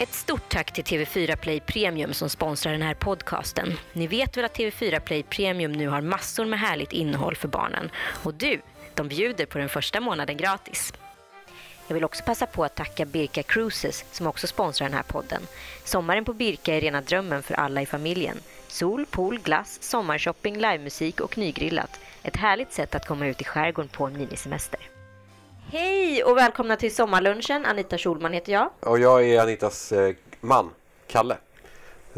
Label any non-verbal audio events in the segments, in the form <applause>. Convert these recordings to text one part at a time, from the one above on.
Ett stort tack till TV4 Play Premium som sponsrar den här podcasten. Ni vet väl att TV4 Play Premium nu har massor med härligt innehåll för barnen. Och du, de bjuder på den första månaden gratis. Jag vill också passa på att tacka Birka Cruises som också sponsrar den här podden. Sommaren på Birka är rena drömmen för alla i familjen. Sol, pool, glass, sommarshopping, livemusik och nygrillat. Ett härligt sätt att komma ut i skärgården på en minisemester. Hej och välkomna till sommarlunchen. Anita Schulman heter jag. Och jag är Anitas eh, man, Kalle,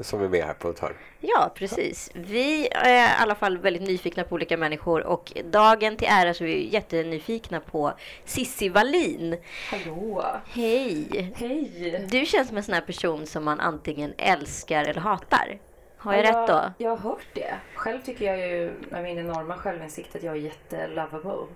som är med här på ett hörn. Ja, precis. Vi är i alla fall väldigt nyfikna på olika människor och dagen till ära så är vi jättenyfikna på Sissi Wallin. Hallå! Hej! Hej! Du känns som en sån här person som man antingen älskar eller hatar. Har jag Ja, rätt då? Jag har hört det. Själv tycker jag ju med min enorma självinsikt att jag är jättelovable.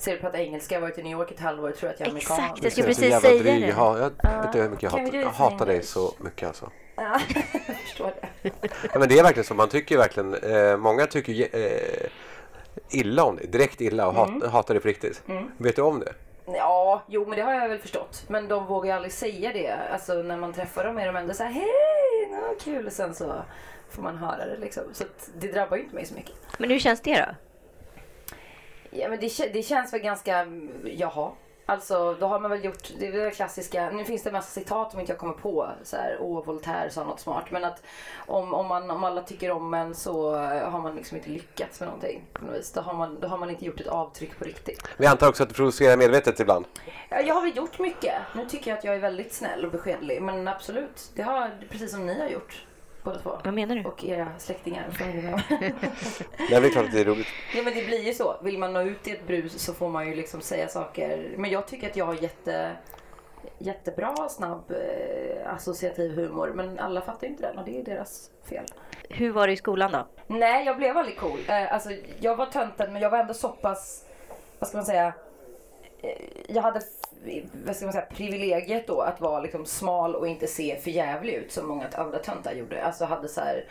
Ser du prata engelska, jag har varit i New York ett halvår och tror att jag är amerikan. Exakt, jag skulle precis säga dryg. det. Jag, ha- jag Ja. vet du hur mycket jag hatar, jag hatar dig så mycket alltså. Ja, <laughs> jag förstår det. Ja, men det är verkligen så. Man tycker verkligen, eh, många tycker eh, illa om dig, direkt illa och Mm. hat, hatar dig på riktigt. Vet du om det? Ja, jo men det har jag väl förstått. Men de vågar ju aldrig säga det. Alltså när man träffar dem är de ändå så här hej, nå, kul. Och sen så får man höra det liksom. Så att det drabbar ju inte mig så mycket. Men hur känns det då? Ja men det, det känns väl ganska, jaha. Alltså då har man väl gjort, det är väl det klassiska, nu finns det en massa citat som inte jag kommer på. Så här, åh Voltaire sa något smart. Men att om, om, man, om alla tycker om en så har man liksom inte lyckats med någonting. På något vis. Då, har man, då har man inte gjort ett avtryck på riktigt. Men jag antar också att du provocerar medvetet ibland. Ja, Jag har väl gjort mycket. Nu tycker jag att jag är väldigt snäll och beskedlig. Men absolut, det har precis som ni har gjort. Båda två. Vad menar du? Och era släktingar. och <laughs> familjemedlemmar. Nej, men det är klart att det är roligt. Ja men det blir ju så. Vill man nå ut i ett brus så får man ju liksom säga saker. Men jag tycker att jag har jätte, jättebra, snabb, eh, associativ humor. Men alla fattar ju inte den och det är deras fel. Hur var det i skolan då? Nej, jag blev aldrig cool. Eh, alltså, jag var tönten men jag var ändå så pass, vad ska man säga, Eh, jag hade vad ska man säga, privilegiet då att vara liksom smal och inte se för jävlig ut som många andra töntar gjorde. Alltså hade så här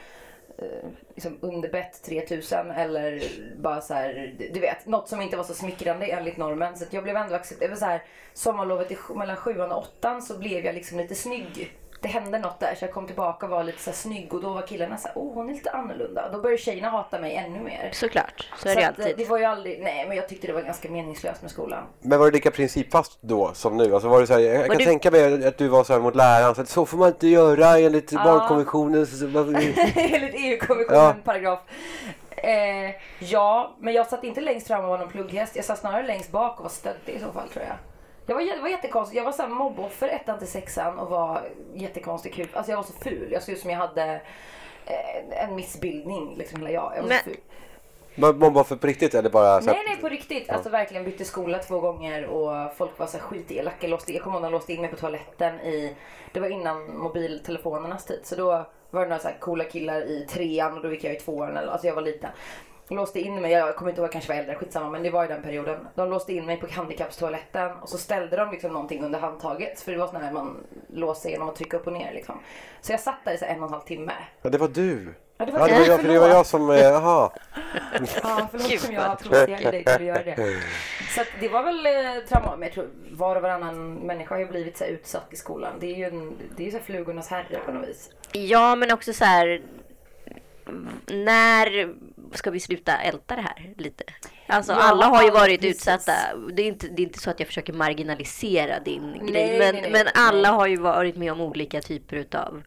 eh, liksom underbett 3000 eller bara så här, du- vet, något som inte var så smickrande enligt normen. Så att jag blev ändå accepterad. Så här, sommarlovet i, mellan sjuan och åttan så blev jag liksom lite snygg. Det hände något där så jag kom tillbaka och var lite så här snygg och då var killarna så här, oh hon är lite annorlunda. Då började tjejerna hata mig ännu mer. Såklart, så är Så det att, eh, alltid. det var ju aldrig, nej men jag tyckte det var ganska meningslöst med skolan. Men var du lika principfast då som nu? Alltså var det så här, jag kan du- tänka mig att du var så här mot läraren, så, att så får man inte göra enligt barnkonventionen. Så, så, <laughs> Enligt EU-kommissionen Ja. paragraf. Eh, ja, men jag satt inte längst fram och var någon plugghäst. Jag satt snarare längst bak och var stöddig i så fall tror jag. Jag var, det var jättekonstigt. Jag var så här mobboffer ettan till sexan och var jättekonstig kul. Alltså jag var så ful. Jag såg ut som jag hade eh, en missbildning liksom hela jag. Jag var Men- så ful. Man mobbar för på riktigt eller bara så här, Nej nej på riktigt. Alltså verkligen bytte skola två gånger och folk var så här skitelaka. Låste, jag kommer ihåg när de låste in mig på toaletten i, det var innan mobiltelefonernas tid. Så då var det några så här coola killar i trean och då gick jag i tvåan. Eller, alltså jag var liten. De låste in mig, jag kommer inte ihåg, jag kanske var äldre, skitsamma men det var i den perioden. De låste in mig på handikappstoaletten och så ställde de liksom någonting under handtaget. För det var sån här man låser genom att trycka upp och ner liksom. Så jag satt där i så en och en halv timme. ja, det var du. Ja, det var, Ja, det var jag, för det var jag som, eh, <laughs> jaha. Ja, förlåt som jag provocerade dig till att göra det. Så att det var väl eh, trauma. Men jag tror var och varannan människa har ju blivit så här utsatt i skolan. Det är ju en, det är ju så här flugornas herre på något vis. Ja, men också så här. När ska vi sluta älta det här lite? Alltså Ja, alla har ju varit precis. utsatta. Det är, inte, det är inte så att jag försöker marginalisera din Nej, grej. Men, nej, nej. men alla har ju varit med om olika typer utav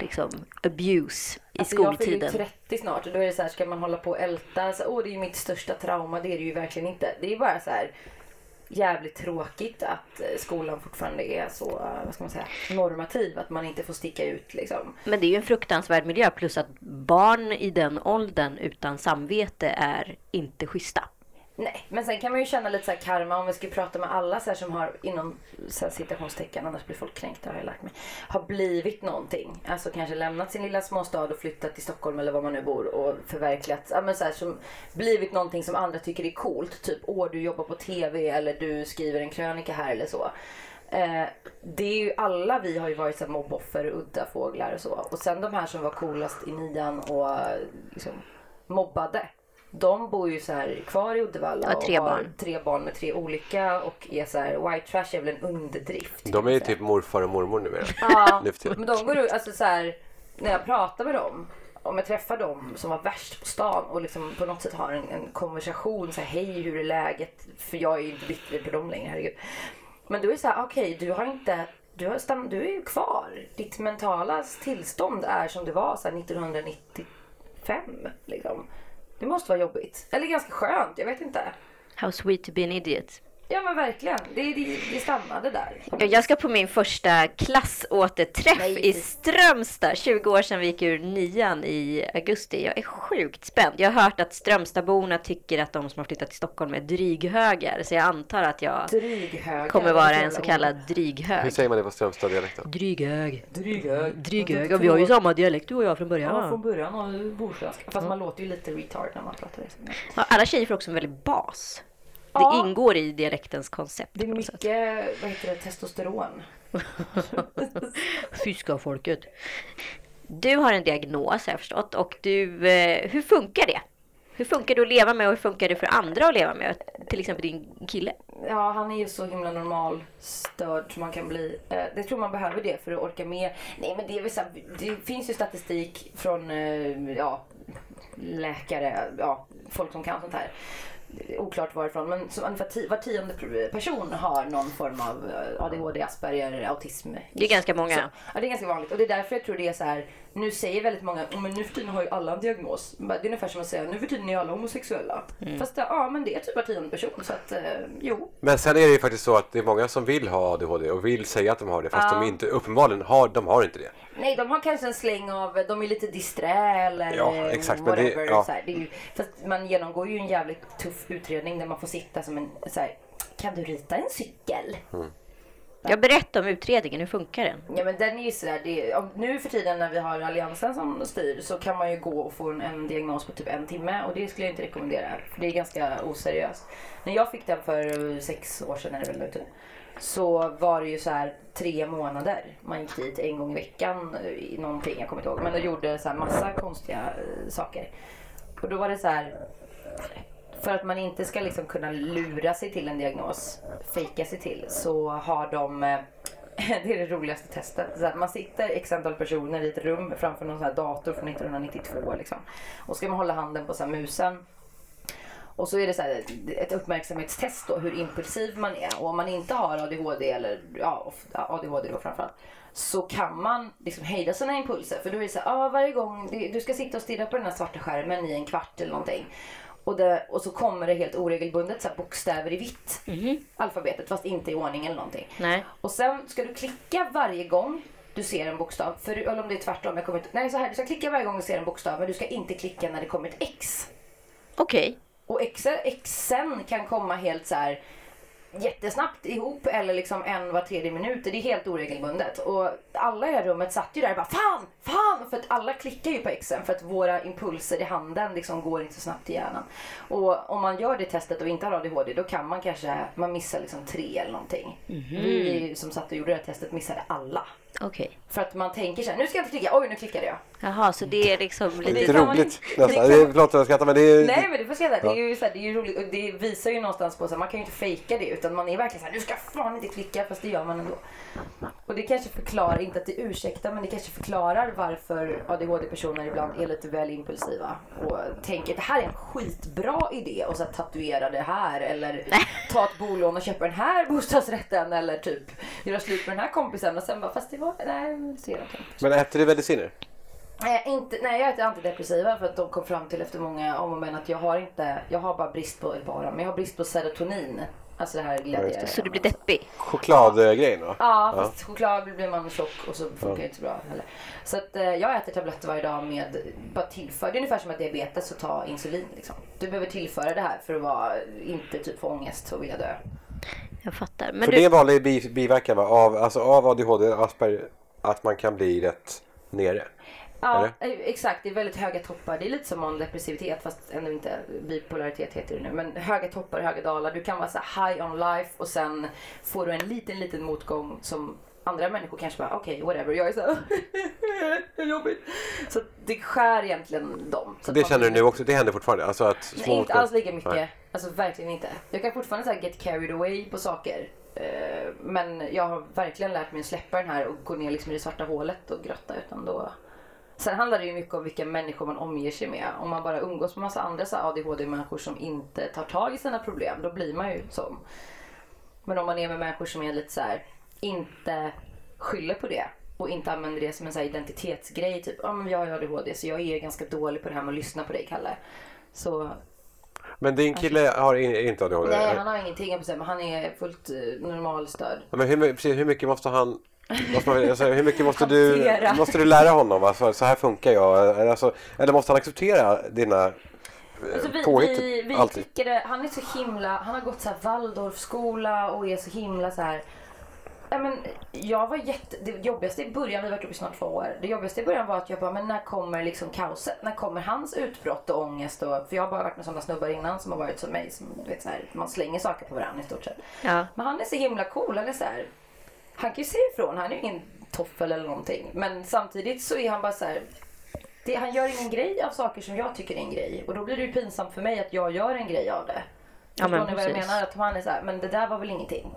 liksom, abuse i Alltså, jag fyller ju skoltiden. 30 snart och då är det så här, ska man hålla på och älta? Så, Åh, det är ju mitt största trauma. Det är det ju verkligen inte. Det är bara så här jävligt tråkigt att eh, skolan fortfarande är så, eh, vad ska man säga, normativ. Att man inte får sticka ut liksom. Men det är ju en fruktansvärd miljö. Plus att barn i den åldern utan samvete är inte schyssta. Nej, men sen kan man ju känna lite så här karma om vi ska prata med alla så här som har inom så här citationstecken, annars blir folk kränkta har jag lärt mig. Har blivit någonting. Alltså kanske lämnat sin lilla småstad och flyttat till Stockholm eller var man nu bor och förverkligat, ja men så här som blivit någonting som andra tycker är coolt. Typ, åh du jobbar på TV eller du skriver en krönika här eller så. Eh, det är ju alla vi har ju varit så här mobboffer, udda fåglar och så. Och sen de här som var coolast i nian och liksom mobbade. De bor ju så här kvar i Uddevalla Ja, tre och har barn. tre barn med tre olika och är så här, white trash är väl en underdrift. De är ju säga. typ morfar och mormor numera. <laughs> Ja, <laughs> men de går ut, alltså så här, när jag pratar med dem, om jag träffar dem som var värst på stan och liksom på något sätt har en, en konversation, så här, hej hur är läget? För jag är ju inte bitter på dem längre, herregud. Men då är det så här, okej du har inte, du, har stann, du är ju kvar. Ditt mentala tillstånd är som det var så här, 1995. Liksom. Det måste vara jobbigt. Eller ganska skönt, jag vet inte. How sweet to be an idiot. Ja men verkligen, det, det, det stannade där. Ja, Jag ska på min första klassåterträff Nej. i Strömstad. 20 år sedan vi gick ur nian i augusti. Jag är sjukt spänd. Jag har hört att Strömstadborna tycker att de som har flyttat till Stockholm är dryghögar. Så jag antar att jag Dryghög. kommer vara en så kallad dryghög. Hur säger man det på Strömstad-dialekten? Dryghög. Dryghög. Dryghög. Ja, vi har ju samma dialekt du och jag från början. Ja, från början har du borsvenska. Fast man låter ju lite retard när man pratar det. Ja, alla tjejer får också en väldigt bas. Det Ja. ingår i dialektens koncept. Det är något sätt. mycket, vad heter det, testosteron. <laughs> Fyska folket. Du har en diagnos har jag förstått och du, eh, hur funkar det? Hur funkar det att leva med och hur funkar det för andra att leva med? Till exempel din kille. Ja, han är ju så himla normal störd som man kan bli. Eh, Det tror man behöver det för att orka med. Nej, men det är väl så det finns ju statistik från eh, ja, läkare, ja, folk som kan sånt här. Det är Oklart varifrån, men så ungefär ti- var tionde person har någon form av eh, ADHD, Asperger, autism. Det är ganska många. Så, ja, det är ganska vanligt. Och det är därför jag tror det är så här. Nu säger väldigt många, "Oh, men nu för tiden har ju alla en diagnos. Det är ungefär som att säga, nu för tiden är alla homosexuella. Mm. Fast ja, men det är typ var tionde person. Så att, eh, jo. Men sen är det ju faktiskt så att det är många som vill ha ADHD och vill säga att de har det fast Ja. de inte, uppenbarligen har, de har inte det. Nej, de har kanske en släng av, de är lite disträ eller Ja, exakt, men det- whatever. ja. Så här, det är ju, fast man genomgår ju en jävligt tuff utredning där man får sitta som en, så här, kan du rita en cykel? Jag berättar om utredningen, hur funkar den? Ja men den är ju sådär, det, om, nu för tiden när vi har alliansen som styr så kan man ju gå och få en, en diagnos på typ en timme och det skulle jag inte rekommendera för det är ganska oseriöst. När jag fick den för eh, sex år sedan är det väl nu typ, så var det ju så här tre månader. Man gick dit en gång i veckan eh, i någonting, jag kommer inte ihåg. Men då gjorde så här massa konstiga eh, saker. Och då var det så här för att man inte ska liksom kunna lura sig till en diagnos, fejka sig till, så har de eh, <laughs> det är det roligaste testet. Så man sitter x antal personer i ett rum framför någon sån här dator från 1992. Liksom. Och ska man hålla handen på så här musen. Och så är det så här, ett uppmärksamhetstest då, hur impulsiv man är. Och om man inte har ADHD, eller ja, ADHD då framförallt, så kan man liksom hejda sina impulser. För då är det så här, ah, varje gång du, ska sitta och stirra på den här svarta skärmen i en kvart eller någonting. Och, det, och så kommer det helt oregelbundet så bokstäver i vitt. Alfabetet, fast inte i ordning eller någonting. Nej. Och sen ska du klicka varje gång du ser en bokstav. För, eller om det är tvärtom. Jag kommer inte, nej, så här, du ska klicka varje gång du ser en bokstav men du ska inte klicka när det kommer ett X. Okej. Och X, Xen kan komma helt så här jättesnabbt ihop eller liksom en var tredje minut. Det är helt oregelbundet. Och alla i det här rummet satt ju där och bara fan, fan! För att alla klickar ju på Xen för att våra impulser i handen liksom går inte så snabbt i hjärnan. Och om man gör det testet och inte har ADHD då kan man kanske, man missar liksom tre eller någonting. Vi som satt och gjorde det här testet missade alla. Okej. För att man tänker så här, nu ska jag inte klicka, oj nu klickade jag. Jaha, så det är liksom det Lite lite... man roligt <laughs> nästan. det Det är, förlåt att jag skrattar men det är... Nej men det får skratta. Det är ju så här, det är ju roligt och det visar ju någonstans på att man kan ju inte fejka det utan man är verkligen så här, du ska fan inte klicka fast det gör man ändå. Och det kanske förklarar, inte att det ursäktar men det kanske förklarar varför ADHD-personer ibland är lite väl impulsiva och tänker det här är en skitbra idé och så här, tatuera det här eller <laughs> ta ett bolån och köpa den här bostadsrätten eller typ göra slut med den här kompisen och sen bara fast det var, nej. Men äter du mediciner? Nej, inte, nej, jag äter antidepressiva för att de kom fram till efter många om och men att jag har inte, jag har bara brist på, bara, men jag har brist på serotonin. Alltså det här glädje. Så du blir deppig? Chokladgrejen va? Ja, fast choklad blir man tjock och så funkar det inte så bra heller. Så att eh, jag äter tabletter varje dag med, bara tillför, det är ungefär som att diabetes och ta insulin liksom. Du behöver tillföra det här för att vara, inte typ få ångest och vilja dö. Jag fattar. Men För du, det är en vanlig bi, biverkan va? Av, alltså av ADHD Asperger att man kan bli rätt nere. Ja, Eller? eh, exakt. Det är väldigt höga toppar. Det är lite som depressivitet fast ändå inte bipolaritet heter det nu. Men höga toppar, höga dalar. Du kan vara så high on life och sen får du en liten, liten motgång som andra människor kanske bara okej, whatever. Jag är så <laughs> här, jobbigt. Så det skär egentligen dem. Så det känner du nu också? Det händer fortfarande? Alltså att små Nej, inte alls lika mycket. Nej. Alltså verkligen inte. Jag kan fortfarande så här get carried away på saker. Eh, Men jag har verkligen lärt mig att släppa den här och gå ner liksom i det svarta hålet och grotta. Utan då... Sen handlar det ju mycket om vilka människor man omger sig med. Om man bara umgås med massa andra så här ADHD-människor som inte tar tag i sina problem, då blir man ju sån. Men om man är med människor som är lite så här, inte skyller på det och inte använder det som en så här identitetsgrej. Typ, ja men jag har ADHD så jag är ganska dålig på det här med att lyssna på dig Kalle. Så men din kille har in, inte ADHD? Nej, han har ingenting på sig, men han är fullt eh, normalstörd. Men hur, precis, hur mycket måste han... Måste man, alltså, hur mycket måste du, måste du lära honom? Alltså, så här funkar jag. Alltså, eller måste han acceptera dina eh, Alltså vi, påhitt? vi, vi alltid? klickade, han är så himla, han har gått så här Waldorfskola och är så himla så här. Men jag var jätte, det jobbigaste i början, vi har varit uppe i snart två år. Det jobbigaste i början var att jag bara, men när kommer liksom kaoset? När kommer hans utbrott och ångest? Och, för jag har bara varit med sådana snubbar innan som har varit som mig. Som, du vet, så här, man slänger saker på varandra i stort sett. Ja. Men han är så himla cool. Han är så här, han kan ju se ifrån. Han är ju ingen toffel eller någonting. Men samtidigt så är han bara så här. Det, han gör ingen grej av saker som jag tycker är en grej. Och då blir det ju pinsamt för mig att jag gör en grej av det. Ja, Förstår ni vad jag menar? Att han är så här, men det där var väl ingenting.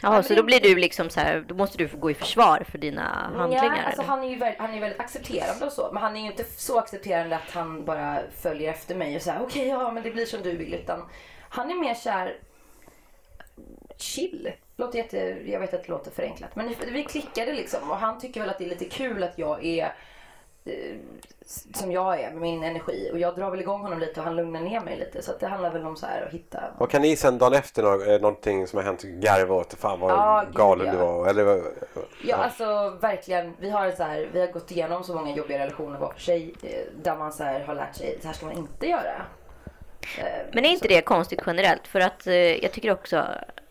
Jaha, så då blir du liksom så här, då måste du få gå i försvar för dina handlingar? Ja, alltså eller? han är ju väldigt, han är väldigt accepterande och så. Men han är ju inte så accepterande att han bara följer efter mig och säger okej ja men det blir som du vill. Utan han är mer kär chill. Låter jätte, jag vet att det låter förenklat. Men vi klickade liksom och han tycker väl att det är lite kul att jag är som jag är med min energi. Och jag drar väl igång honom lite och han lugnar ner mig lite. Så att det handlar väl om så här att hitta Och kan ni sen dagen efter nå- eh, någonting som har hänt garva åt fan vad Ja, gud, galen ja. du var? Eller, vad- Ja, alltså verkligen. Vi har, så här, vi har gått igenom så många jobbiga relationer var för sig eh, där man så här, har lärt sig så här ska man inte göra. Eh, Men är inte det konstigt generellt? För att eh, jag tycker också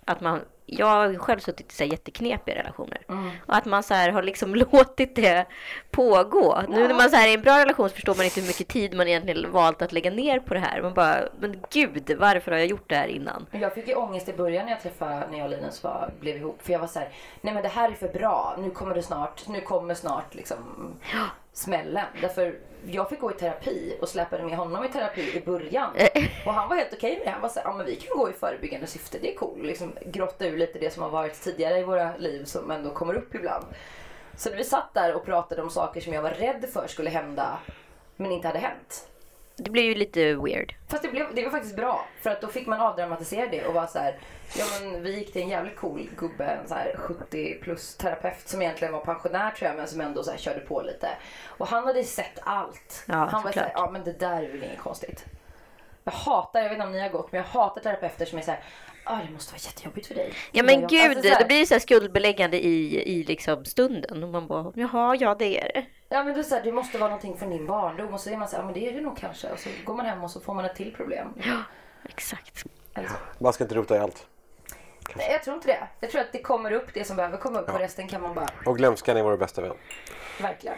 att man jag har själv suttit i så här jätteknepiga relationer. Mm. Och att man så här har liksom <laughs> låtit det pågå. Nu när man så här är i en bra relation så förstår man inte hur mycket tid man egentligen valt att lägga ner på det här. Man bara, men gud, varför har jag gjort det här innan? Jag fick ju ångest i början när jag träffade, när jag och Linus var, blev ihop. För jag var så här, nej men det här är för bra. Nu kommer det snart, nu kommer snart liksom smällen. Därför jag fick gå i terapi och släpade med honom i terapi i början. Och han var helt okej med det. Han var så här, ja men vi kan gå i förebyggande syfte, det är cool. Liksom grotta ur lite det som har varit tidigare i våra liv som ändå kommer upp ibland. Så när vi satt där och pratade om saker som jag var rädd för skulle hända, men inte hade hänt. Det blir ju lite weird. Fast det, blev, det var faktiskt bra. För att då fick man avdramatisera det och vara så här. Ja men vi gick till en jävligt cool gubbe, en så här 70 plus terapeut som egentligen var pensionär tror jag men som ändå så här körde på lite. Och han hade sett allt. Ja, han var så här, såklart. ja men det där är väl inget konstigt. Jag hatar, jag vet inte om ni har gått, men jag hatar terapeuter som är så här. Ja det måste vara jättejobbigt för dig. Ja men Jag- gud, alltså, så här- det blir ju så här skuldbeläggande i, i liksom stunden. Och man bara, jaha, ja det är det. Ja men så här, det måste vara någonting från din barndom och så är man så här, ja men det är det nog kanske. Och så går man hem och så får man ett till problem. Exakt. Eller så. man ska inte rota i allt. Nej, jag tror inte det. Jag tror att det kommer upp det som behöver komma upp och resten kan man bara, Och glömskan är vår bästa vän. verkligen.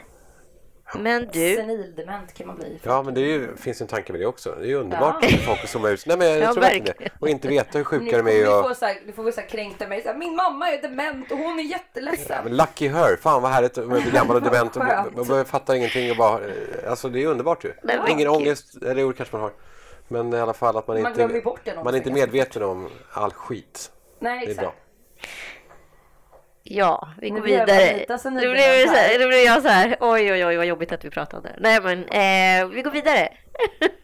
Men du, Senildement kan man bli. Ja, men det är ju, finns en tanke med det också. Det är ju underbart för folk att zooma ut. Nej, men jag Ja, tror verkligen det. verkligen. Och inte veta hur sjuka de är. Och, får så här, ni får väl så här kränkta mig. Så här, Min mamma är dement och hon är jätteledsen. men lucky her. Fan vad härligt att bli gammal och dement och man fattar ingenting och bara... Alltså det är underbart ju. Men Ingen kul. ångest, eller jo kanske man har. Men i alla fall att man, Man inte, man är inte medveten om all skit. Nej, Det är exakt. bra. Ja, vi går vidare. Då blev, så här. då blev jag så här, oj oj oj vad jobbigt att vi pratar om det. Nej men, eh, vi går vidare. <laughs>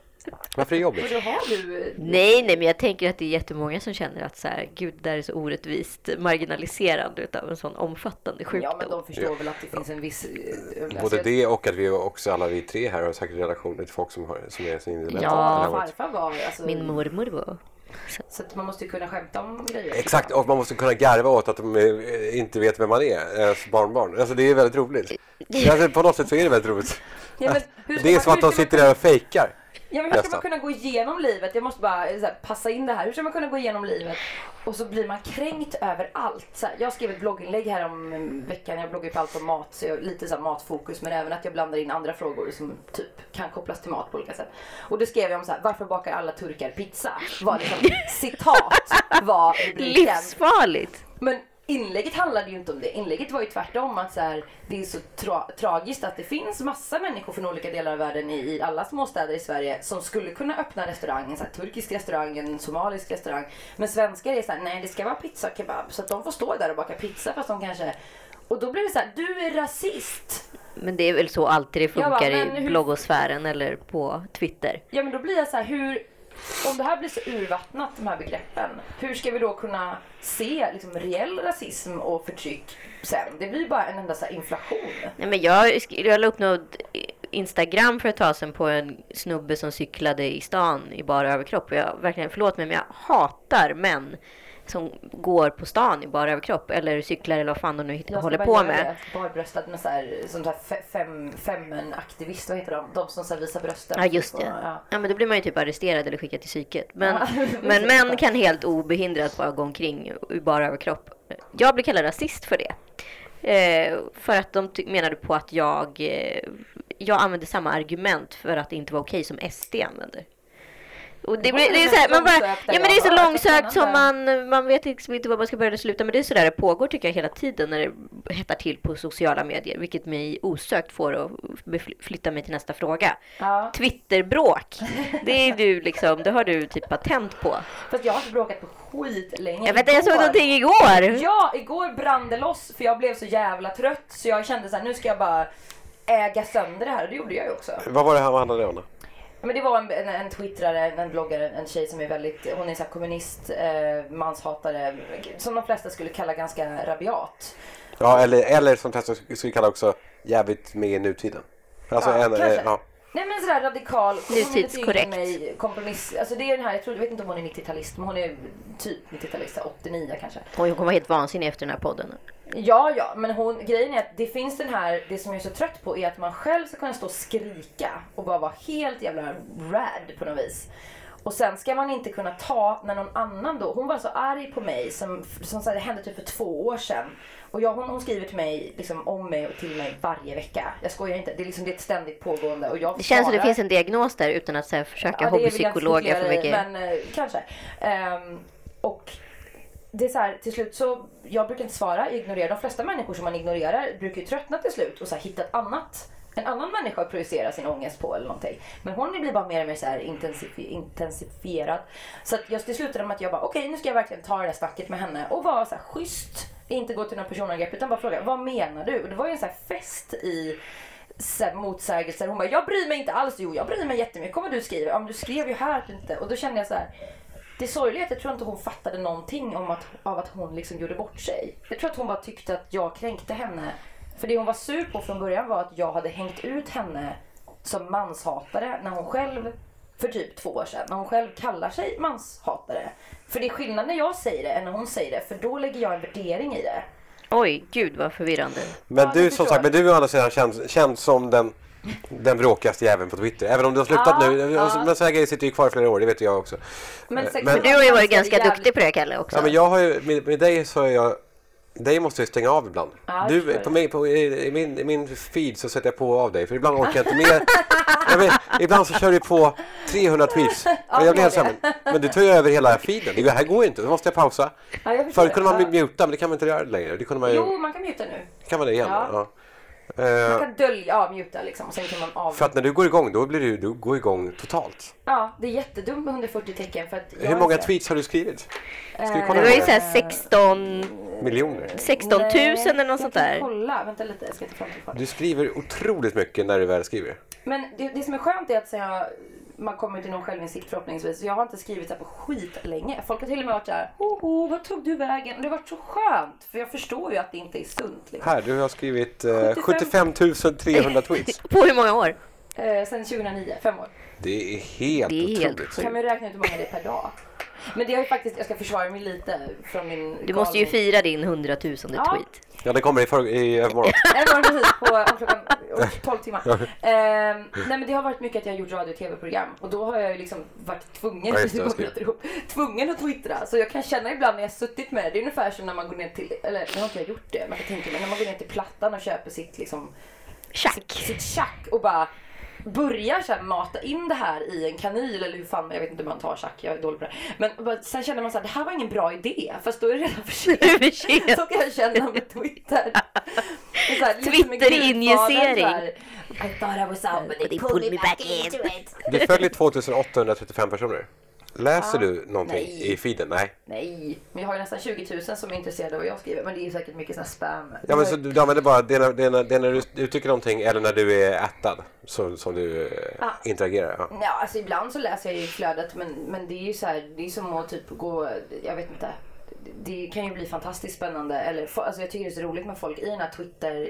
Varför är det jobbigt? du... Nej, nej, men jag tänker att det är jättemånga som känner att så här, gud, det där är så orättvist marginaliserad utav en sån omfattande sjukdom. Ja, men de förstår väl att det finns en viss... eh, alltså, Både jag- det och att vi också alla vi tre här har säkert relationer till folk som, har, som är. Ja. Det här året. Farfar var alltså... Min mormor var... Så att man måste kunna skämta om grejer. Exakt, och man måste kunna garva åt att de eh, inte vet vem man är, ens barnbarn. Alltså det är väldigt roligt. Alltså, på något sätt så är det väldigt roligt. Ja, men hur ska Det är man- som att de sitter där och fejkar. Ja, men hur ska man kunna gå igenom livet? Jag måste bara så här, passa in det här. Hur ska man kunna gå igenom livet och så blir man kränkt över allt? Så här, jag skrev ett blogginlägg här om en veckan. Jag bloggar ju på allt om mat, så jag lite så här matfokus men även att jag blandar in andra frågor som typ kan kopplas till mat på olika sätt. Och det skrev jag om så här, varför bakar alla turkar pizza? Var liksom, <laughs> citat var rubriken. Livsfarligt! Men inlägget handlade ju inte om det. Inlägget var ju tvärtom att så här, det är så tra tragiskt att det finns massa människor från olika delar av världen i, i alla småstäder i Sverige som skulle kunna öppna restaurang, en så här, turkisk restaurang, en somalisk restaurang. Men svenskar är så här, nej det ska vara pizza och kebab. Så att de får stå där och baka pizza fast de kanske... Och då blir det så här, du är rasist. Men det är väl så alltid det Jag bara, funkar men i hur- bloggosfären eller på Twitter. Ja men då blir jag så här, hur... Om det här blir så urvattnat, de här begreppen, hur ska vi då kunna se liksom, reell rasism och förtryck sen? Det blir bara en enda så här, inflation. Nej, men jag, jag la upp något Instagram för ett tag sedan på en snubbe som cyklade i stan i bara överkropp. Och jag, verkligen, förlåt mig, men jag hatar män som går på stan i bara överkropp eller cyklar eller vad fan de nu ska håller på med. det, Barbröstad med så här, som så här fe- fem, femmen-aktivist, vad heter de? De som så visar brösten. Ja, just det. Ja. Ja, men då blir man ju typ arresterad eller skickad till psyket. Men, Ja, <laughs> men män kan helt obehindrat bara gå omkring i bara överkropp. Jag blir kallad rasist för det. Eh, för att de menade på att jag, eh, jag använde samma argument för att det inte var okej som SD använder. Och det, blir, det är så här, man bara, ja men det är så långsökt som man, man vet liksom inte var man ska börja eller sluta. Men det är så där det pågår tycker jag hela tiden när det hettar till på sociala medier. Vilket mig osökt får att flytta mig till nästa fråga. Ja. Twitterbråk. Det är du liksom, det har du typ patent på. Fast jag har inte bråkat på skit länge. Jag vet inte, jag såg Igår- någonting igår. Ja, igår brann det loss för jag blev så jävla trött så jag kände så här, nu ska jag bara äga sönder det här och det gjorde jag ju också. Vad var det här vad handlade det om? då? Ja, Men det var en, en, en twittrare, en bloggare, en tjej som är väldigt, hon är så kommunist, eh, manshatare, som de flesta skulle kalla ganska rabiat. Ja, eller, eller som Tessa skulle kalla också jävligt med i nutiden. Alltså Ja, en, kanske. eh, ja. Nej men sådär radikal, Nutidskorrekt. mig, kompromiss. Alltså det är den här, jag, tror, jag vet inte om hon är 90-talist men hon är typ 90-talist, 89 kanske. Oj, hon kommer vara helt vansinnig efter den här podden. Ja, ja, men hon, grejen är att det finns den här, det som jag är så trött på är att man själv ska kunna stå och skrika och bara vara helt jävla rad på något vis. Och sen ska man inte kunna ta när någon annan då, hon var så arg på mig som, som så här, det hände typ för två år sedan. Och jag, hon, hon skriver till mig, liksom om mig och till mig varje vecka. Jag skojar inte, det är liksom det är ett ständigt pågående och jag Det känns som det finns en diagnos där utan att här, försöka Ja, hobbypsykologa för mycket. Men eh, kanske. Ehm, och det är så här, till slut så, jag brukar inte svara, jag ignorerar. De flesta människor som man ignorerar brukar ju tröttna till slut och så här, hitta ett annat en annan människa att projicera sin ångest på eller någonting. Men hon blir bara mer och mer så här intensifi- intensifierad. Så att jag till slutade med att jag bara okej nu ska jag verkligen ta det där snacket med henne och vara så här schysst. Inte gå till någon personangrepp utan bara fråga vad menar du? Och det var ju en sån här fest i motsägelser. Hon bara, jag bryr mig inte alls. Jo, jag bryr mig jättemycket Kom vad du skriver. Ja, men du skrev ju här att du inte... Och då kände jag så här. Det sorgliga är att jag tror inte hon fattade någonting om att, av att hon liksom gjorde bort sig. Jag tror att hon bara tyckte att jag kränkte henne. För det hon var sur på från början var att jag hade hängt ut henne som manshatare när hon själv, för typ två år sedan, när hon själv kallar sig manshatare. För det är skillnad när jag säger det än när hon säger det, för då lägger jag en värdering i det. Oj, gud vad förvirrande. Men Ja, du som sagt, men du är å andra sidan känd, känd som den, den bråkigaste jäveln på Twitter. Även om du har slutat Ja, nu. ja. Men sådana grejer sitter ju kvar i flera år, det vet jag också. Men, Eh, sex- men- Du har ju varit ganska jävligt- duktig på det Kalle också. Ja, men jag har ju, med, med dig så är jag dig måste jag stänga av ibland. Ja, du, på mig, på, i, i, min, I min feed så sätter jag på av dig för ibland orkar jag inte med. jag vet, ibland så kör du på 300 tweets. Och jag blir helt men, men du tar ju över hela feeden. Det här går inte, då måste jag pausa. Ja, jag Förut kunde man muta men det kan man inte göra längre. Det kunde man ju, Jo, man kan muta nu. kan man det igen? Ja. Ja. Man Eh, kan dölja, ja muta liksom. Och sen kan man av... för att när du går igång då blir du, du går igång totalt. Ja, det är jättedumt med 140 tecken för att jag Hur många tweets har du skrivit? Ska vi Eh, kolla Det var ju det? såhär 16, Miljoner. 16 000 Nej, eller något sånt där. kolla, vänta lite, jag ska ta fram telefonen. Du skriver otroligt mycket när du väl skriver. Men det, det som är skönt är att jag, man kommer till någon självinsikt förhoppningsvis. Jag har inte skrivit så här på skit länge. Folk har till och med varit såhär, hoho, vad tog du vägen? Och det har varit så skönt, för jag förstår ju att det inte är sunt. Liksom. Här, du har skrivit eh, 75 75 300 tweets. På hur många år? Eh, sen 2009, fem år. Det är helt Det är helt otroligt. sjukt. Kan man räkna ut hur många det är per dag. Men det har ju faktiskt, jag ska försvara mig lite från min Du måste ju galning. fira din hundratusende Ja. tweet. Ja, det kommer i, för, i övermorgon. <laughs> Det var precis på om klockan om 12 timmar. <laughs> Ehm, nej men det har varit mycket att jag har gjort radio och tv-program och då har jag ju liksom varit tvungen, Ja, det, ihop, tvungen att twittra. Så jag kan känna ibland när jag suttit med det, det är ungefär som när man går ner till, eller nu har inte jag gjort det, men jag tänker mig när man går ner till Plattan och köper sitt liksom Tjack! sitt tjack och bara börjar så här mata in det här i en kanyl eller hur fan, jag vet inte hur man tar tjack, jag är dålig på det. Men sen känner man så här, det här var ingen bra idé. Fast då är det redan för sent. <laughs> Så kan jag känna med Twitter. Twitter-injicering. I thought I was out but they pulled me back into it. Du följer 2835 personer. Läser du någonting Nej. i feeden? Nej. Nej, men jag har ju nästan 20 000 som är intresserade av vad jag skriver. Men det är ju säkert mycket sån spam. Ja, men så du använder bara det är när, det är när, det är när du uttrycker någonting eller när du är ättad som, som du eh, Ja. interagerar. Ja. Ja, alltså ibland så läser jag ju flödet men, men det är ju så här, det är som att typ gå, jag vet inte. Det kan ju bli fantastiskt spännande. Eller, alltså jag tycker det är så roligt med folk i den här Twitter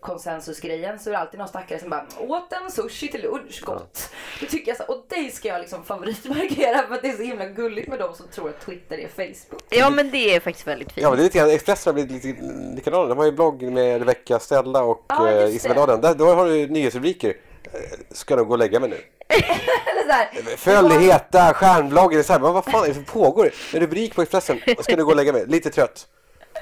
konsensusgrejen så är det alltid någon stackare som bara åt en sushi till lunch, gott. Då tycker jag så här, och dig ska jag liksom favoritmarkera för att det är så himla gulligt med de som tror att Twitter är Facebook. Ja men det är faktiskt väldigt fint. Ja, men det är lite grann, Expressen har blivit lite likadana. De har ju blogg med Rebecca Stella och Ja, eh, Isabel. Adam. Där, då har du nyhetsrubriker. Eh, Ska de gå och lägga mig nu? Följ heta stjärnbloggen. Så här, men vad fan är det som pågår? En rubrik på Expressen. <laughs> Ska du gå och lägga mig? Lite trött.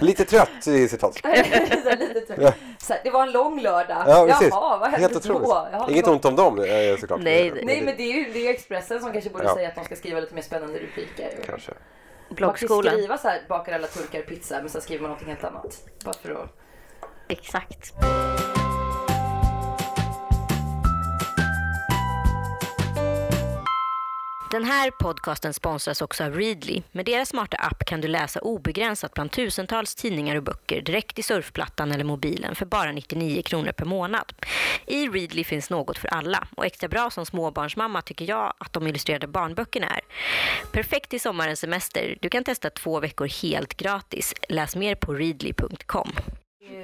Lite trött i citat. så här, lite trött. Ja. så här, det var en lång lördag. Ja, precis. Jaha, vad hände Helt då? otroligt. Jaha, Inget ont om dem eh, såklart. Nej, Nej men det är ju det är ju Expressen som kanske borde Ja. säga att de ska skriva lite mer spännande rubriker. Kanske. Man kan Bloggskolan. skriva så här, bakar alla turkar pizza men sen skriver man något helt annat. Bara för att... Exakt. Den här podcasten sponsras också av Readly. Med deras smarta app kan du läsa obegränsat bland tusentals tidningar och böcker direkt i surfplattan eller mobilen för bara 99 kronor per månad. I Readly finns något för alla och extra bra som småbarnsmamma tycker jag att de illustrerade barnböckerna är. Perfekt i sommarens semester. Du kan testa två veckor helt gratis. Läs mer på readly.com.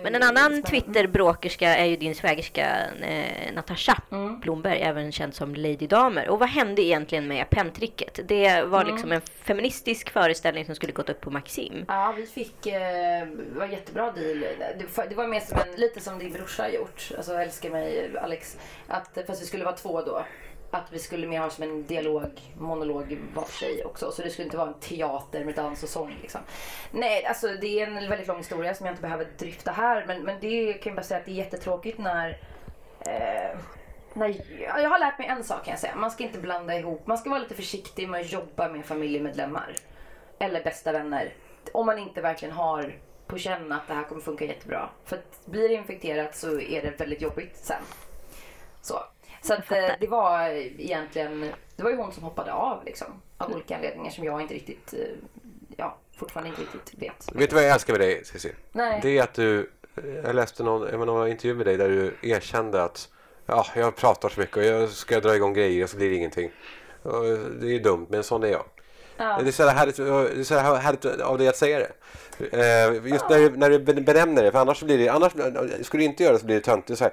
Men en annan Twitter-bråkerska är ju din svägerska eh, Natasha Mm. Blomberg, även känd som Lady Damer. Och vad hände egentligen med penntricket? Det var Mm. liksom en feministisk föreställning som skulle gått upp på Maxim. Ja, vi fick, eh, det var en jättebra deal. Det, det var mer som en, lite som din brorsa har gjort, alltså älskar mig Alex. Att, fast vi skulle vara två då. Att vi skulle mer ha som en dialog, monolog var för sig också. Så det skulle inte vara en teater med dans och sång liksom. Nej, alltså det är en väldigt lång historia som jag inte behöver dryfta här. Men, men det kan jag bara säga att det är jättetråkigt när eh, Nej, ja, jag har lärt mig en sak kan jag säga. Man ska inte blanda ihop. Man ska vara lite försiktig med att jobba med familjemedlemmar. Eller bästa vänner. Om man inte verkligen har på känn att det här kommer funka jättebra. För att blir det infekterat så är det väldigt jobbigt sen. Så. Så att, eh, det var egentligen, det var ju hon som hoppade av liksom. Av olika anledningar som jag inte riktigt, eh, ja, fortfarande inte riktigt vet. Vet du vad jag älskar med dig Cissi? Nej. Det är att du, jag läste någon, jag menar, någon intervju med dig där du erkände att ja, jag pratar så mycket och jag ska dra igång grejer och så blir det ingenting. Det är ju dumt men sån är jag. Ja. Det är så här härligt, det är så här härligt av dig att säga det. Eh, Just när du, när du benämner det, för annars blir det, annars skulle du inte göra det så blir det töntigt. Det är så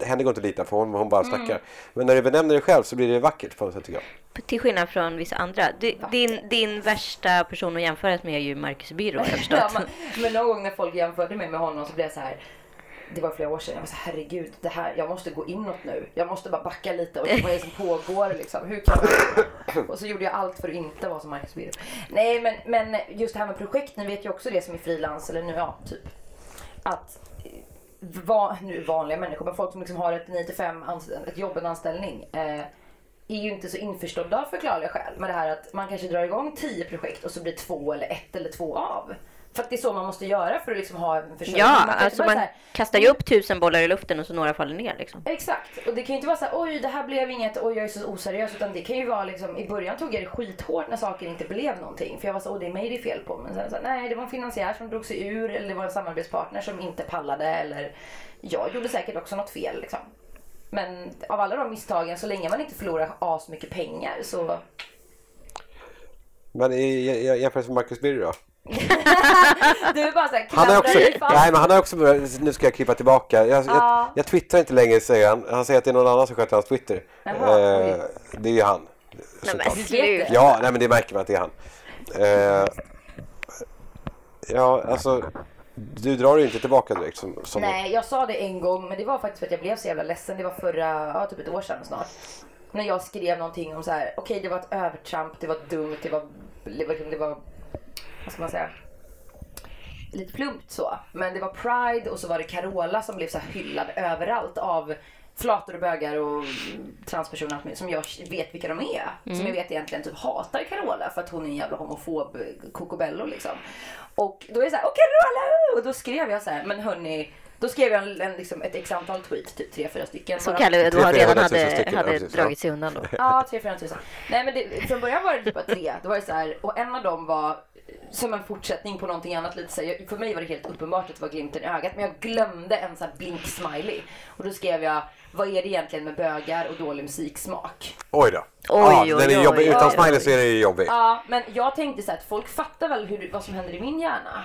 här, Henne går inte att lita på, hon, hon bara Mm. snackar. Men när du benämner det själv så blir det vackert på något sätt tycker jag. Till skillnad från vissa andra. Du, din, din värsta person att jämföra med är ju Marcus Birro, har jag <laughs> förstått. Ja, men, men någon gång när folk jämförde mig med honom så blev jag så här. Det var flera år sedan. Jag var så här, herregud, det här, jag måste gå inåt nu. Jag måste bara backa lite och vad är det som pågår liksom? Hur kan jag? Och så gjorde jag allt för att inte vara som Marcus Birro. Nej, men, men just det här med projekt, ni vet ju också det som är frilans eller nu, ja, typ. Att va, nu vanliga människor, men folk som liksom har ett 9 till 5 ett jobb, en anställning. Eh, är ju inte så införstådda av förklarliga skäl med det här att man kanske drar igång 10 projekt och så blir två eller ett eller två av. För att det är så man måste göra för att liksom ha en försörjning. Ja, inte alltså man här, kastar ju upp tusen bollar i luften och så några faller ner liksom. Exakt, och det kan ju inte vara så här, oj det här blev inget, oj jag är så oseriös. Utan det kan ju vara liksom, i början tog jag det skithårt när saker inte blev någonting. För jag var så, åh det är mig det är fel på. Men sen så här, nej det var en finansiär som drog sig ur eller det var en samarbetspartner som inte pallade eller jag gjorde säkert också något fel liksom. Men av alla de misstagen, så länge man inte förlorar as mycket pengar så... Men i, i, i jämförelse med Marcus Birro då? Du är bara såhär, Han har också, dig fast. nej men han har också börjat, nu ska jag klippa tillbaka. Jag, jag, Ja. jag twittrar inte längre säger han. Han säger att det är någon annan som sköter hans Twitter. Jaha, eh, det är ju han. Nej men sluta. Ja, nej men det märker man att det är han. Eh, ja, alltså du drar ju inte tillbaka direkt som, som Nej, jag sa det en gång, men det var faktiskt för att jag blev så jävla ledsen. Det var förra, ja typ ett år sedan snart. När jag skrev någonting om så här, okej det var ett övertramp, det var dumt, det var, det var, det var vad ska man säga? Lite plumpt så. Men det var Pride och så var det Carola som blev så här hyllad överallt av flator och bögar och transpersoner och allt möjligt, som jag vet vilka de är. Mm. Som jag vet egentligen typ hatar Carola för att hon är en jävla homofob kokobello liksom. Och då är det så här, åh Carola! Och då skrev jag så här, men hörni, då skrev jag en, en, liksom ett x antal tweets, typ tre, fyra stycken. Som Kalle då Tre, har fyra, redan hade, stycken, hade ja. dragit sig undan då. Ja, 3 4 tusen. Nej men det, från början var det typ bara tre. Då var det så här, och en av dem var som en fortsättning på någonting annat. Lite så här, för mig var det helt uppenbart att det var glimten i ögat. Men jag glömde en sån här blink-smiley. Och då skrev jag, vad är det egentligen med bögar och dålig musiksmak? Oj då. Oj, ja, oj, den är oj, jobbig. oj, Utan oj. smiley så är det ju jobbigt. Ja, men jag tänkte så här att folk fattar väl hur, vad som händer i min hjärna.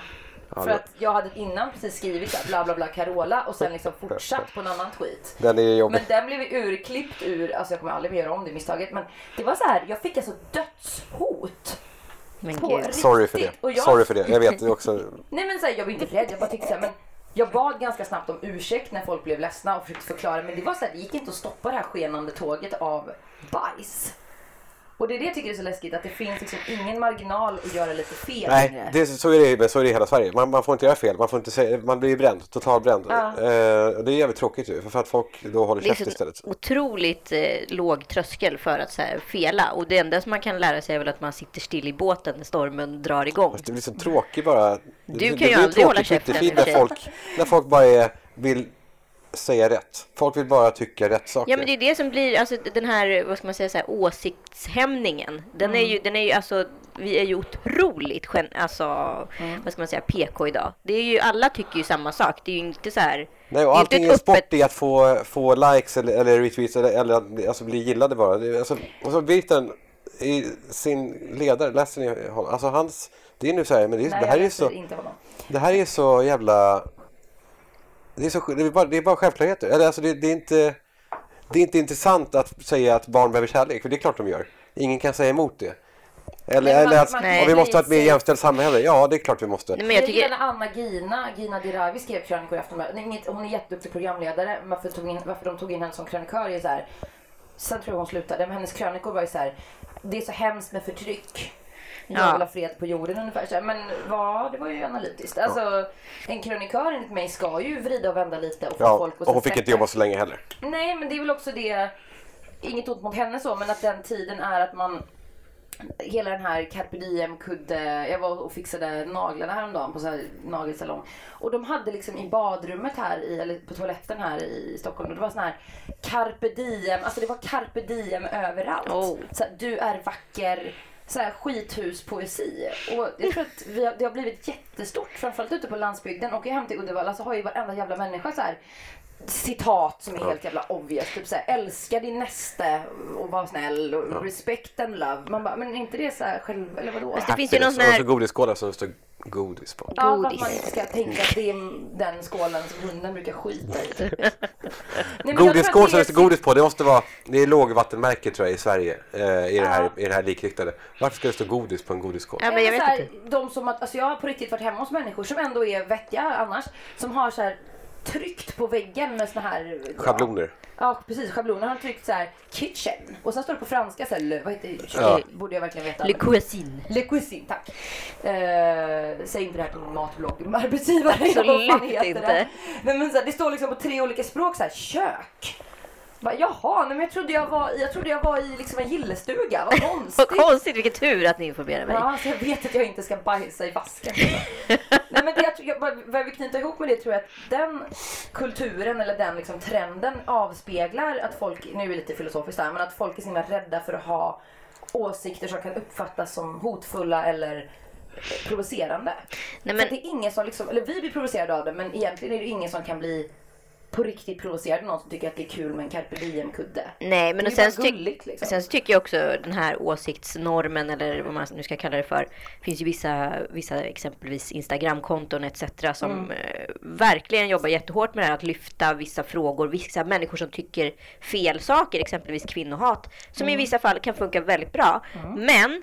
Ja, För att jag hade innan precis skrivit här, bla bla bla Carola och sen liksom fortsatt på en annan tweet. Den är jobbig. Men den blev urklippt ur, alltså jag kommer aldrig mer göra om det misstaget. Men det var så här, jag fick alltså dödshot. Men på gud. riktigt. Sorry för det. Och jag, Sorry för det. Jag vet det också. <laughs> Nej men så här, jag var inte rädd, jag bara tyckte så här, men jag bad ganska snabbt om ursäkt när folk blev ledsna och försökte förklara men det var så här, det gick inte att stoppa det här skenande tåget av bajs. Och det är det jag tycker är så läskigt, att det finns liksom ingen marginal att göra lite fel Nej, det, så, är det, men så är det i hela Sverige. Man, man får inte göra fel. Man, får inte säga, man blir bränd, totalbränd. Ja. Eh, det är jävligt tråkigt ju. För, för att folk då håller Det är käft istället. otroligt eh, låg tröskel för att så här, fela. Och det enda som man kan lära sig är väl att man sitter still i båten när stormen drar igång. Fast det blir så tråkigt bara. Det, Du det kan ju blir en aldrig hålla käften när folk, när folk bara är, vill säga rätt. Folk vill bara tycka rätt saker. Ja men det är det som blir, alltså den här, vad ska man säga, så här, åsiktshämningen. Den är ju, den är ju alltså, vi är ju otroligt, gen, alltså, vad ska man säga, PK idag. Det är ju, alla tycker ju samma sak. Det är ju inte så här. Nej, och det är allting är sport öppet- i att få, få likes eller, eller retweets eller, eller att alltså, bli gillade bara. Det, är- alltså, och så Virten i sin ledare, läser ni honom? Alltså hans, det är nu så här, men det, är, Nej, det här är ju så, inte honom. det här är så jävla, det är, så, det är, bara, det är bara självklarheter. Eller, alltså, det, det, är inte, det är inte intressant att säga att barn behöver kärlek, för det är klart de gör. Ingen kan säga emot det. Eller, Nej, man- eller att man- Nej. och vi måste ha ett mer jämställt samhälle. Ja, det är klart vi måste. Nej, men jag tycker, Anna Gina, Gina Dirawi skrev krönikor i Aftonbladet. Hon är jätteduktig programledare. Varför, tog in, varför de tog in henne som krönikör är så här. Sen tror jag hon slutade. Men hennes krönikor var ju så här. Det är så hemskt med förtryck. Jag Ja. vill ha fred på jorden ungefär. Så här, Men vad, det var ju analytiskt. Alltså, en krönikör enligt mig ska ju vrida och vända lite och få Ja, folk att och hon fick inte jobba så länge heller. Nej, men det är väl också det. Inget ont mot henne så, men att den tiden är att man Hela den här carpe diem-kudde, jag var och fixade naglarna häromdagen på så här nagelsalong. Och de hade liksom i badrummet här, i, eller på toaletten här i Stockholm, och det var sån här carpe diem, alltså det var carpe diem överallt. Oh. Så här, du är vacker, så här skithuspoesi. Och jag tror att vi har, det har blivit jättestort, framförallt ute på landsbygden. Och jag hem till Uddevalla så har ju varenda jävla människa så här citat som är helt jävla obvious. Typ såhär, älska din nästa och var snäll och respect and love. Man bara, men är inte det såhär själv, eller vadå? Det finns ju någon sån Och här- så godisskålar som det står godis på. Ja, för att godis. man inte ska tänka att det är den skålen som hunden brukar skita i. <laughs> Tror Godisskål som det står godis på, det måste vara, det är lågvattenmärke tror jag i Sverige eh, i, det här, Ja. i det här likriktade. Varför ska det stå godis på en godisskål? Ja, men jag vet inte. De som att, alltså jag har på riktigt varit hemma hos människor som ändå är vettiga annars. Som har så här tryckt på väggen med såna här Schabloner. Ja precis, schabloner har tryckt så här kitchen och sen står det på franska så här, le- vad heter det? Ja. Borde jag verkligen veta. Le cuisine. Le cuisine, tack. Eh, säg inte det här till min matblogg <laughs> arbetsgivare. Absolut inte. Det? Nej, men så här, det står liksom på tre olika språk så här, kök. Bara, Jaha, nej, men jag trodde jag var, jag trodde jag var i liksom en gillestuga. Vad <laughs> Vad konstigt. konstigt, vilken tur att ni informerar mig. Ja, så jag vet att jag inte ska bajsa i vasken. <laughs> Nej, men det, jag, vad jag vill knyta ihop med det tror jag att den kulturen eller den liksom trenden avspeglar att folk, nu är det lite filosofiskt här, men att folk är så himla rädda för att ha åsikter som kan uppfattas som hotfulla eller provocerande. Nej, men, att det är ingen som liksom, eller vi blir provocerade av det men egentligen är det ingen som kan bli på riktigt provocerad någon som tycker att det är kul med en carpe diem-kudde. nej, men och sen, så gulligt liksom. sen så tycker jag också den här åsiktsnormen eller vad man nu ska kalla det för. Finns ju vissa, vissa exempelvis Instagramkonton etc. som Mm. eh, verkligen jobbar jättehårt med det här att lyfta vissa frågor. Vissa människor som tycker fel saker, exempelvis kvinnohat. Som Mm. i vissa fall kan funka väldigt bra. Men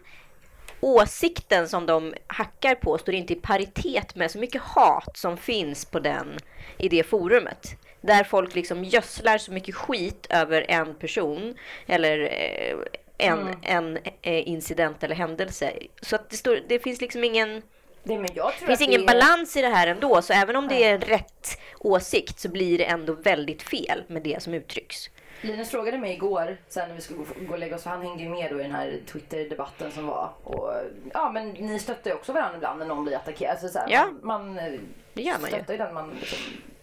åsikten som de hackar på står inte i paritet med så mycket hat som finns på den i det forumet. Där folk liksom gödslar så mycket skit över en person eller eh, en, Mm. en eh, incident eller händelse. Så att det, står, det finns liksom ingen Det, finns ingen är- balans i det här ändå, så även om det är rätt åsikt så blir det ändå väldigt fel med det som uttrycks. Linus frågade mig igår, sen när vi skulle gå, gå och lägga oss, för han hängde ju med då i den här Twitter-debatten som var. Och, ja, men ni stöttar ju också varandra ibland när någon blir attackerad. Alltså, så här, Ja. man, man eh, Det gör man stöttar ju den man liksom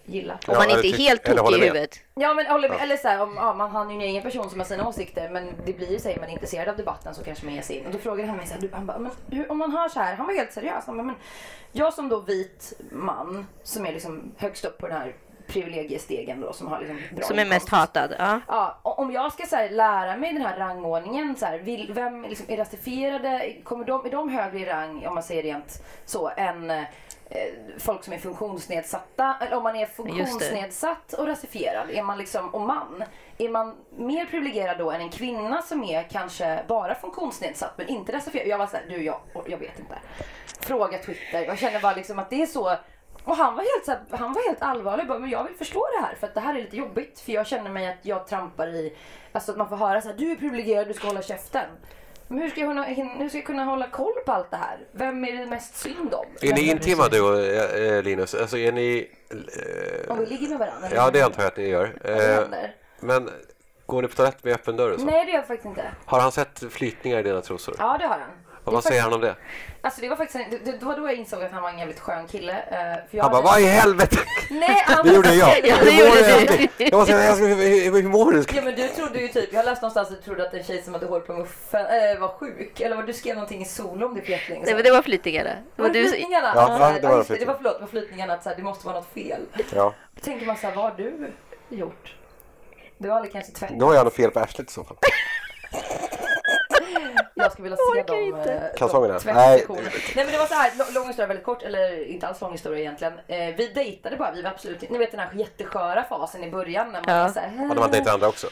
gillar. Om Ja, man inte är helt tokig i huvudet. Ja men håller med, eller så här, om ja, man har ju en egen person som har sina åsikter men det blir ju så här, man är intresserad av debatten så kanske man ger sig in. Och då frågade han mig så här, du, han bara, men hur, om man har så här, han var helt seriös. Han bara, men jag som då vit man som är liksom högst upp på den här privilegiestegen då som har liksom bra Som är mest inkomst. hatad. Ja. Ja, om jag ska så här, lära mig den här rangordningen, så här, vill, vem liksom, är rasifierade, kommer de, är de högre i rang om man säger rent så än eh, folk som är funktionsnedsatta? Eller om man är funktionsnedsatt och rasifierad, är man liksom, och man, är man mer privilegierad då än en kvinna som är kanske bara funktionsnedsatt men inte rasifierad? Jag var såhär, du jag, jag vet inte. Fråga Twitter, jag känner bara liksom att det är så och han var helt, så han var helt allvarlig. Bara, men jag vill förstå det här för att det här är lite jobbigt. För jag känner mig att jag trampar i, alltså att man får höra så här, du är privilegierad, du ska hålla käften. Men hur ska, jag kunna, hur ska jag kunna hålla koll på allt det här? Vem är det mest synd om? Är ni intima du och eh, Linus? Alltså är ni... Eh, Om vi ligger med varandra? ja, det antar jag att ni gör. Eh, men går ni på toalett med öppen dörr och så? Nej det gör jag faktiskt inte. Har han sett flytningar i dina trosor? Ja det har han. Och vad är säger faktiskt- han om det? Alltså det var faktiskt det, det var då jag insåg att han var en jävligt skön kille. eh, för jag Han bara, hade- vad i helvete? Nej, <laughs> han Det gjorde jag. Ja, det gjorde du? Jag jag ska- hur mår du? Ja men du trodde ju typ, jag läste någonstans att du trodde att en tjej som hade hår på muffen äh, var sjuk. Eller vad du skrev någonting i solo om det för jättelänge Nej, men det var flytningarna. Det Var var det flytningarna? Ja, Så va, det var just det, flytningarna. var förlåt, det var flytningarna att så här, det måste vara något fel. Ja, Då tänker man så här, vad har du gjort? Du har aldrig kanske tvättat? då har jag något fel på arslet i så fall. <laughs> Jag skulle vilja se dem, inte. eh, Kalsongerna? Nej. Nej men det var så här, lång- historia väldigt kort, eller inte alls lång historia egentligen. Eh, vi dejtade bara, vi var absolut Ni vet den här jättesköra fasen i början när man Ja. är så här, Hade man dejtat andra också?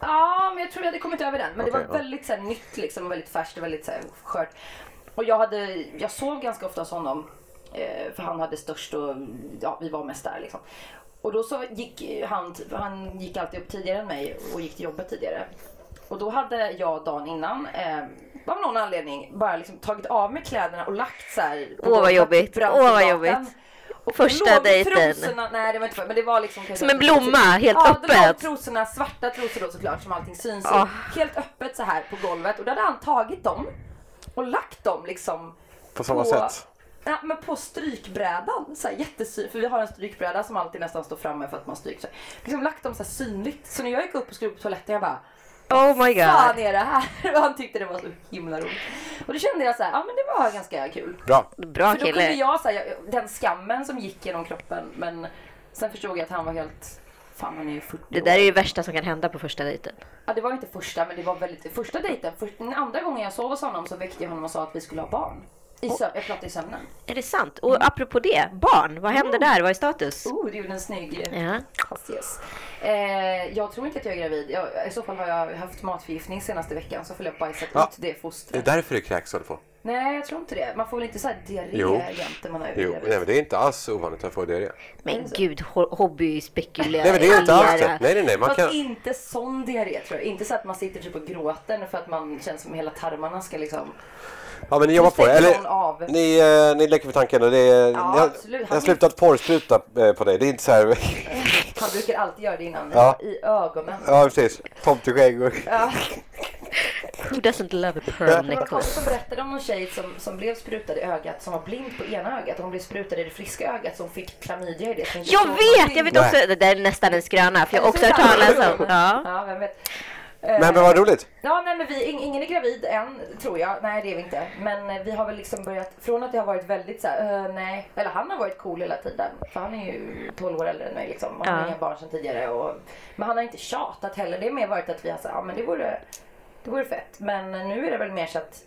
Ja, men jag tror jag hade kommit över den. Men det Okej, var ja. väldigt så här, nytt liksom, väldigt färskt och väldigt så här, skört. Och jag, hade, jag sov ganska ofta hos honom. Eh, för han hade störst och ja, vi var mest där liksom. Och då så gick han, han gick alltid upp tidigare än mig och gick till jobbet tidigare. Och då hade jag dagen innan, eh, av någon anledning, bara liksom tagit av mig kläderna och lagt så här. Åh, vad jobbigt. Åh, vad jobbigt. Och Första dejten. trosorna, nej det var inte för, men det var liksom Som en blomma, helt ja, öppet. trosorna, svarta trosor då såklart som allting syns. Ah. Helt öppet så här på golvet och då hade han tagit dem och lagt dem liksom På samma på, sätt? Ja, men på strykbrädan. Så här, jättesyn, för vi har en strykbräda som alltid nästan står framme för att man stryker. Här. Liksom lagt dem så här synligt. Så när jag gick upp och skulle upp på toaletten jag bara Oh my fan god. är det här? <laughs> Och han tyckte det var så himla roligt. Och då kände jag så här, ja men det var ganska kul. Bra. Bra För då kunde kille. jag säga den skammen som gick genom kroppen men sen förstod jag att han var helt, fan han är ju 40 Det där är ju det värsta som kan hända på första dejten. Ja det var inte första men det var väldigt, första dejten, för, den andra gången jag sov hos honom så väckte jag honom och sa att vi skulle ha barn. I sö- jag pratade i sömnen. Är det sant? Och apropå det, barn, vad händer där? Vad är status? Oh, det gjorde en snygg Ja. Yes. Eh, jag tror inte att jag är gravid. Jag, I så fall har jag haft matförgiftning senaste veckan så får jag bajsat Ja. ut det Det är fostret. därför du kräks håller på. Nej jag tror inte det. Man får väl inte så här diarré Jo. jämt när man är Jo, nej, men det är inte alls ovanligt att få diarré. Men gud, ho- hobbyspekulerar. Nej, men det är inte alls det. Nej, nej, nej. Man Fast kan... inte sån diarré tror jag. Inte så att man sitter typ och gråter för att man känns som hela tarmarna ska liksom... Ja, men ni jobbar på det. Eller, av. ni, eh, ni leker med tanken och det är... ni har, absolut. ni har slutat porrspruta eh, på dig. Det är inte så här... Han brukar alltid göra det innan. Ja. I ögonen. ja, precis. Tomteskägg och... Ja. Who doesn't love a pearl en necklace? som berättade om någon tjej som, som blev sprutad i ögat som var blind på ena ögat och hon blev sprutad i det friska ögat så hon fick klamydia i det. hon Jag vet! Jag vet Nej. också, det där är nästan en skröna för jag har också hört talas om. Ja. Ja, vem vet. Men, men vad roligt. Ja, nej, men vi, ing- ingen är gravid än, tror jag. Nej, det är vi inte. Men eh, vi har väl liksom börjat, från att det har varit väldigt så här, eh, nej, eller han har varit cool hela tiden. För han är ju 12 år äldre än mig liksom. Och han har Ja. inga barn sedan tidigare. Och, men han har inte tjatat heller. Det är mer varit att vi har sagt, ja men det vore, det vore fett. Men eh, nu är det väl mer så att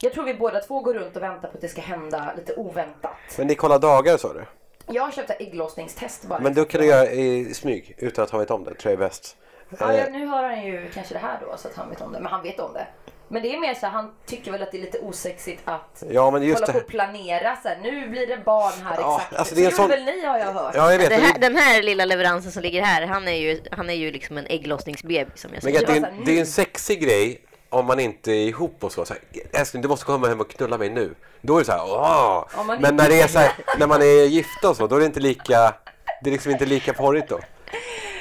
jag tror vi båda två går runt och väntar på att det ska hända lite oväntat. Men ni kollar dagar sa du? Jag har köpt ett ägglossningstest bara. Men då kan du göra i smyg utan att han vet om det. Tror jag är bäst. Ja, Eh, ja, nu har han ju kanske det här då så att han vet om det. Men han vet om det. Men det är mer så här, han tycker väl att det är lite osexigt att Ja, men just hålla det på och planera så här, nu blir det barn här Ja, exakt. alltså, så det är en gjorde sån- väl ni har jag hört. Ja, jag vet. Det men här, den här lilla leveransen som ligger här, han är ju, han är ju liksom en ägglossningsbaby som jag Men säger. det, är en, så det är en sexig grej om man inte är ihop och så. så Älskling, du måste komma hem och knulla mig nu. Då är det så här, åh! Men när, det är så här, när man är gifta och så, då är det inte lika, det är liksom inte lika porrigt då.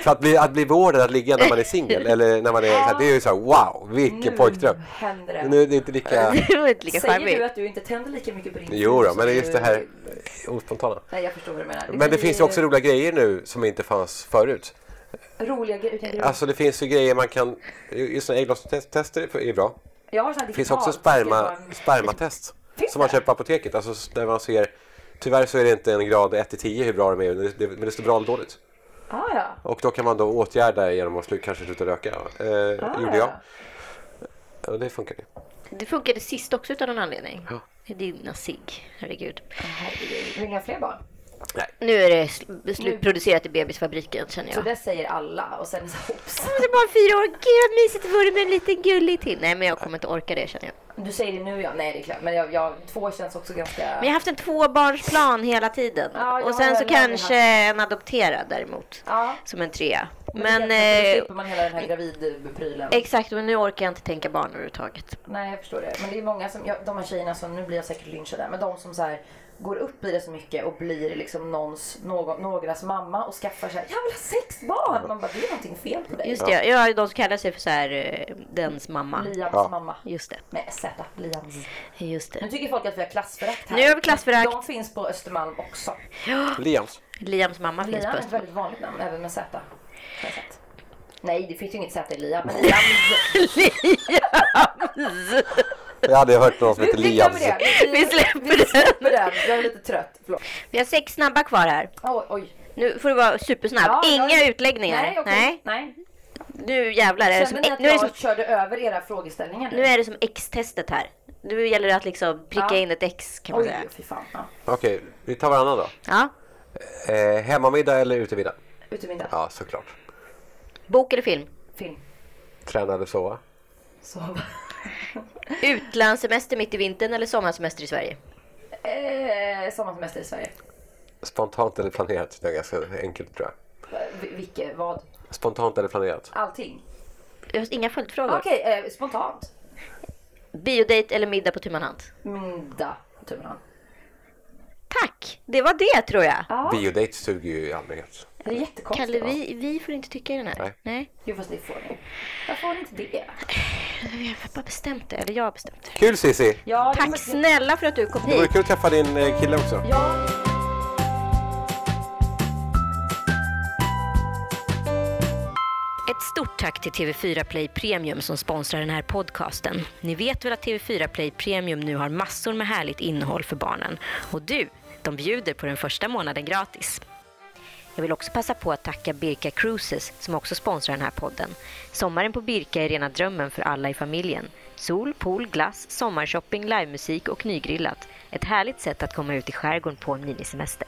För att bli, att bli beordrad att ligga när man är singel, <laughs> eller när man är så här, det är ju så här, wow, vilken Nu pojkdröm. händer det. Nu är det inte lika, <laughs> Det var inte lika Säger du charmigt. att du inte tänder lika mycket på din jo då, men det är just du- det här ospontana. Nej, jag förstår vad du menar. Men det blir finns ju också roliga grejer nu som inte fanns förut. Roliga grejer. du? Alltså det finns ju grejer man kan, just sådana ägglossningstester är bra. jag har Det finns också sperma, spermatest <laughs> som man köper på apoteket. Alltså där man ser, tyvärr så är det inte en grad 1 till 10 hur bra de är, men det, men det står bra eller dåligt. Ah, ja. Och då kan man då åtgärda genom att slu, kanske sluta röka. Eh, Ah, gjorde jag. ja. Det funkar ju. Det funkade sist också utan någon anledning. Ja. Dina cigg, herregud. Herregud. Ha fler barn? Nu är det sl- slutproducerat i bebisfabriken känner Så jag. det säger alla och sen så hopps. Det är bara fyra år, gud vad mysigt det vore med en liten gullig till. Nej men jag kommer inte orka det känner jag. Du säger det nu ja, nej det är klart. Men jag, jag, två känns också ganska... Men jag har haft en tvåbarnsplan hela tiden. Ja, jag och sen så kanske en adopterad däremot. Ja. Som en trea. Men, Men eh, slipper man hela den här gravidprylen. exakt, men nu orkar jag inte tänka barn överhuvudtaget. Nej jag förstår det. Men det är många som, ja, de här tjejerna som, nu blir jag säkert lynchad där, men de som så här går upp i det så mycket och blir liksom någons, någon, någras mamma och skaffar så här, jag vill ha sex barn! Man bara, det är någonting fel på dig. Just det, ja, de som kallar sig för så här, eh, dens mamma. Liams Ja. mamma. Just det, Med Z, Liams. just Nu det. tycker folk att vi har klassförakt här. Nu har vi klassförakt. De finns på Östermalm också. Liams. Liams mamma finns Liam på är ett Östermalm. väldigt vanligt namn, även med Z. Nej, det finns ju inget Z i Liam, men Liam... Jag hade hört någon som Vi, heter vi det. Vi släpper vi släpper den. Jag är lite trött. Förlåt. Vi har sex snabba kvar här. Oj, oj. Nu får du vara supersnabb. Ja, Inga jag- utläggningar. Nej, okej. Nej. Nu jävlar är det som, ni att nu är det jag som, körde över era frågeställningar? nu är det som X-testet här. Nu gäller det att liksom pricka Ja. in ett X kan man Oj, säga. fy fan. Ja. Okej, vi tar varannan då. Ja. Eh, hemmamiddag eller utemiddag? Utemiddag. Ja, såklart. Bok eller film? Film. Träna eller sova? Så. Utlandssemester mitt i vintern eller sommarsemester i Sverige? eh, sommarsemester i Sverige. Spontant eller planerat? Det är ganska enkelt tror jag. Vi- Vilket? Vad? Spontant eller planerat? Allting? Jag har inga följdfrågor. Okej, eh, spontant. Biodate eller middag på tu man hand? Middag. Tummen hand. Tack! Det var det tror jag. Ja, Biodate suger ju i allmänhet. det är jättekonstigt. Kalle, vi, vi får inte tycka i den här. Nej. Nej. Jo, fast det får ni. Varför får ni inte det? Jag har bara bestämt det. Eller jag har bestämt det. Kul Cissi! Ja, det Tack var- snälla för att du kom Det vore hit. kul att träffa din eh, kille också. Ja, Ett stort tack till TV4 Play Premium som sponsrar den här podcasten. Ni vet väl att TV4 Play Premium nu har massor med härligt innehåll för barnen. Och du, de bjuder på den första månaden gratis. Jag vill också passa på att tacka Birka Cruises som också sponsrar den här podden. Sommaren på Birka är rena drömmen för alla i familjen. Sol, pool, glass, sommarshopping, livemusik och nygrillat. Ett härligt sätt att komma ut i skärgården på en minisemester.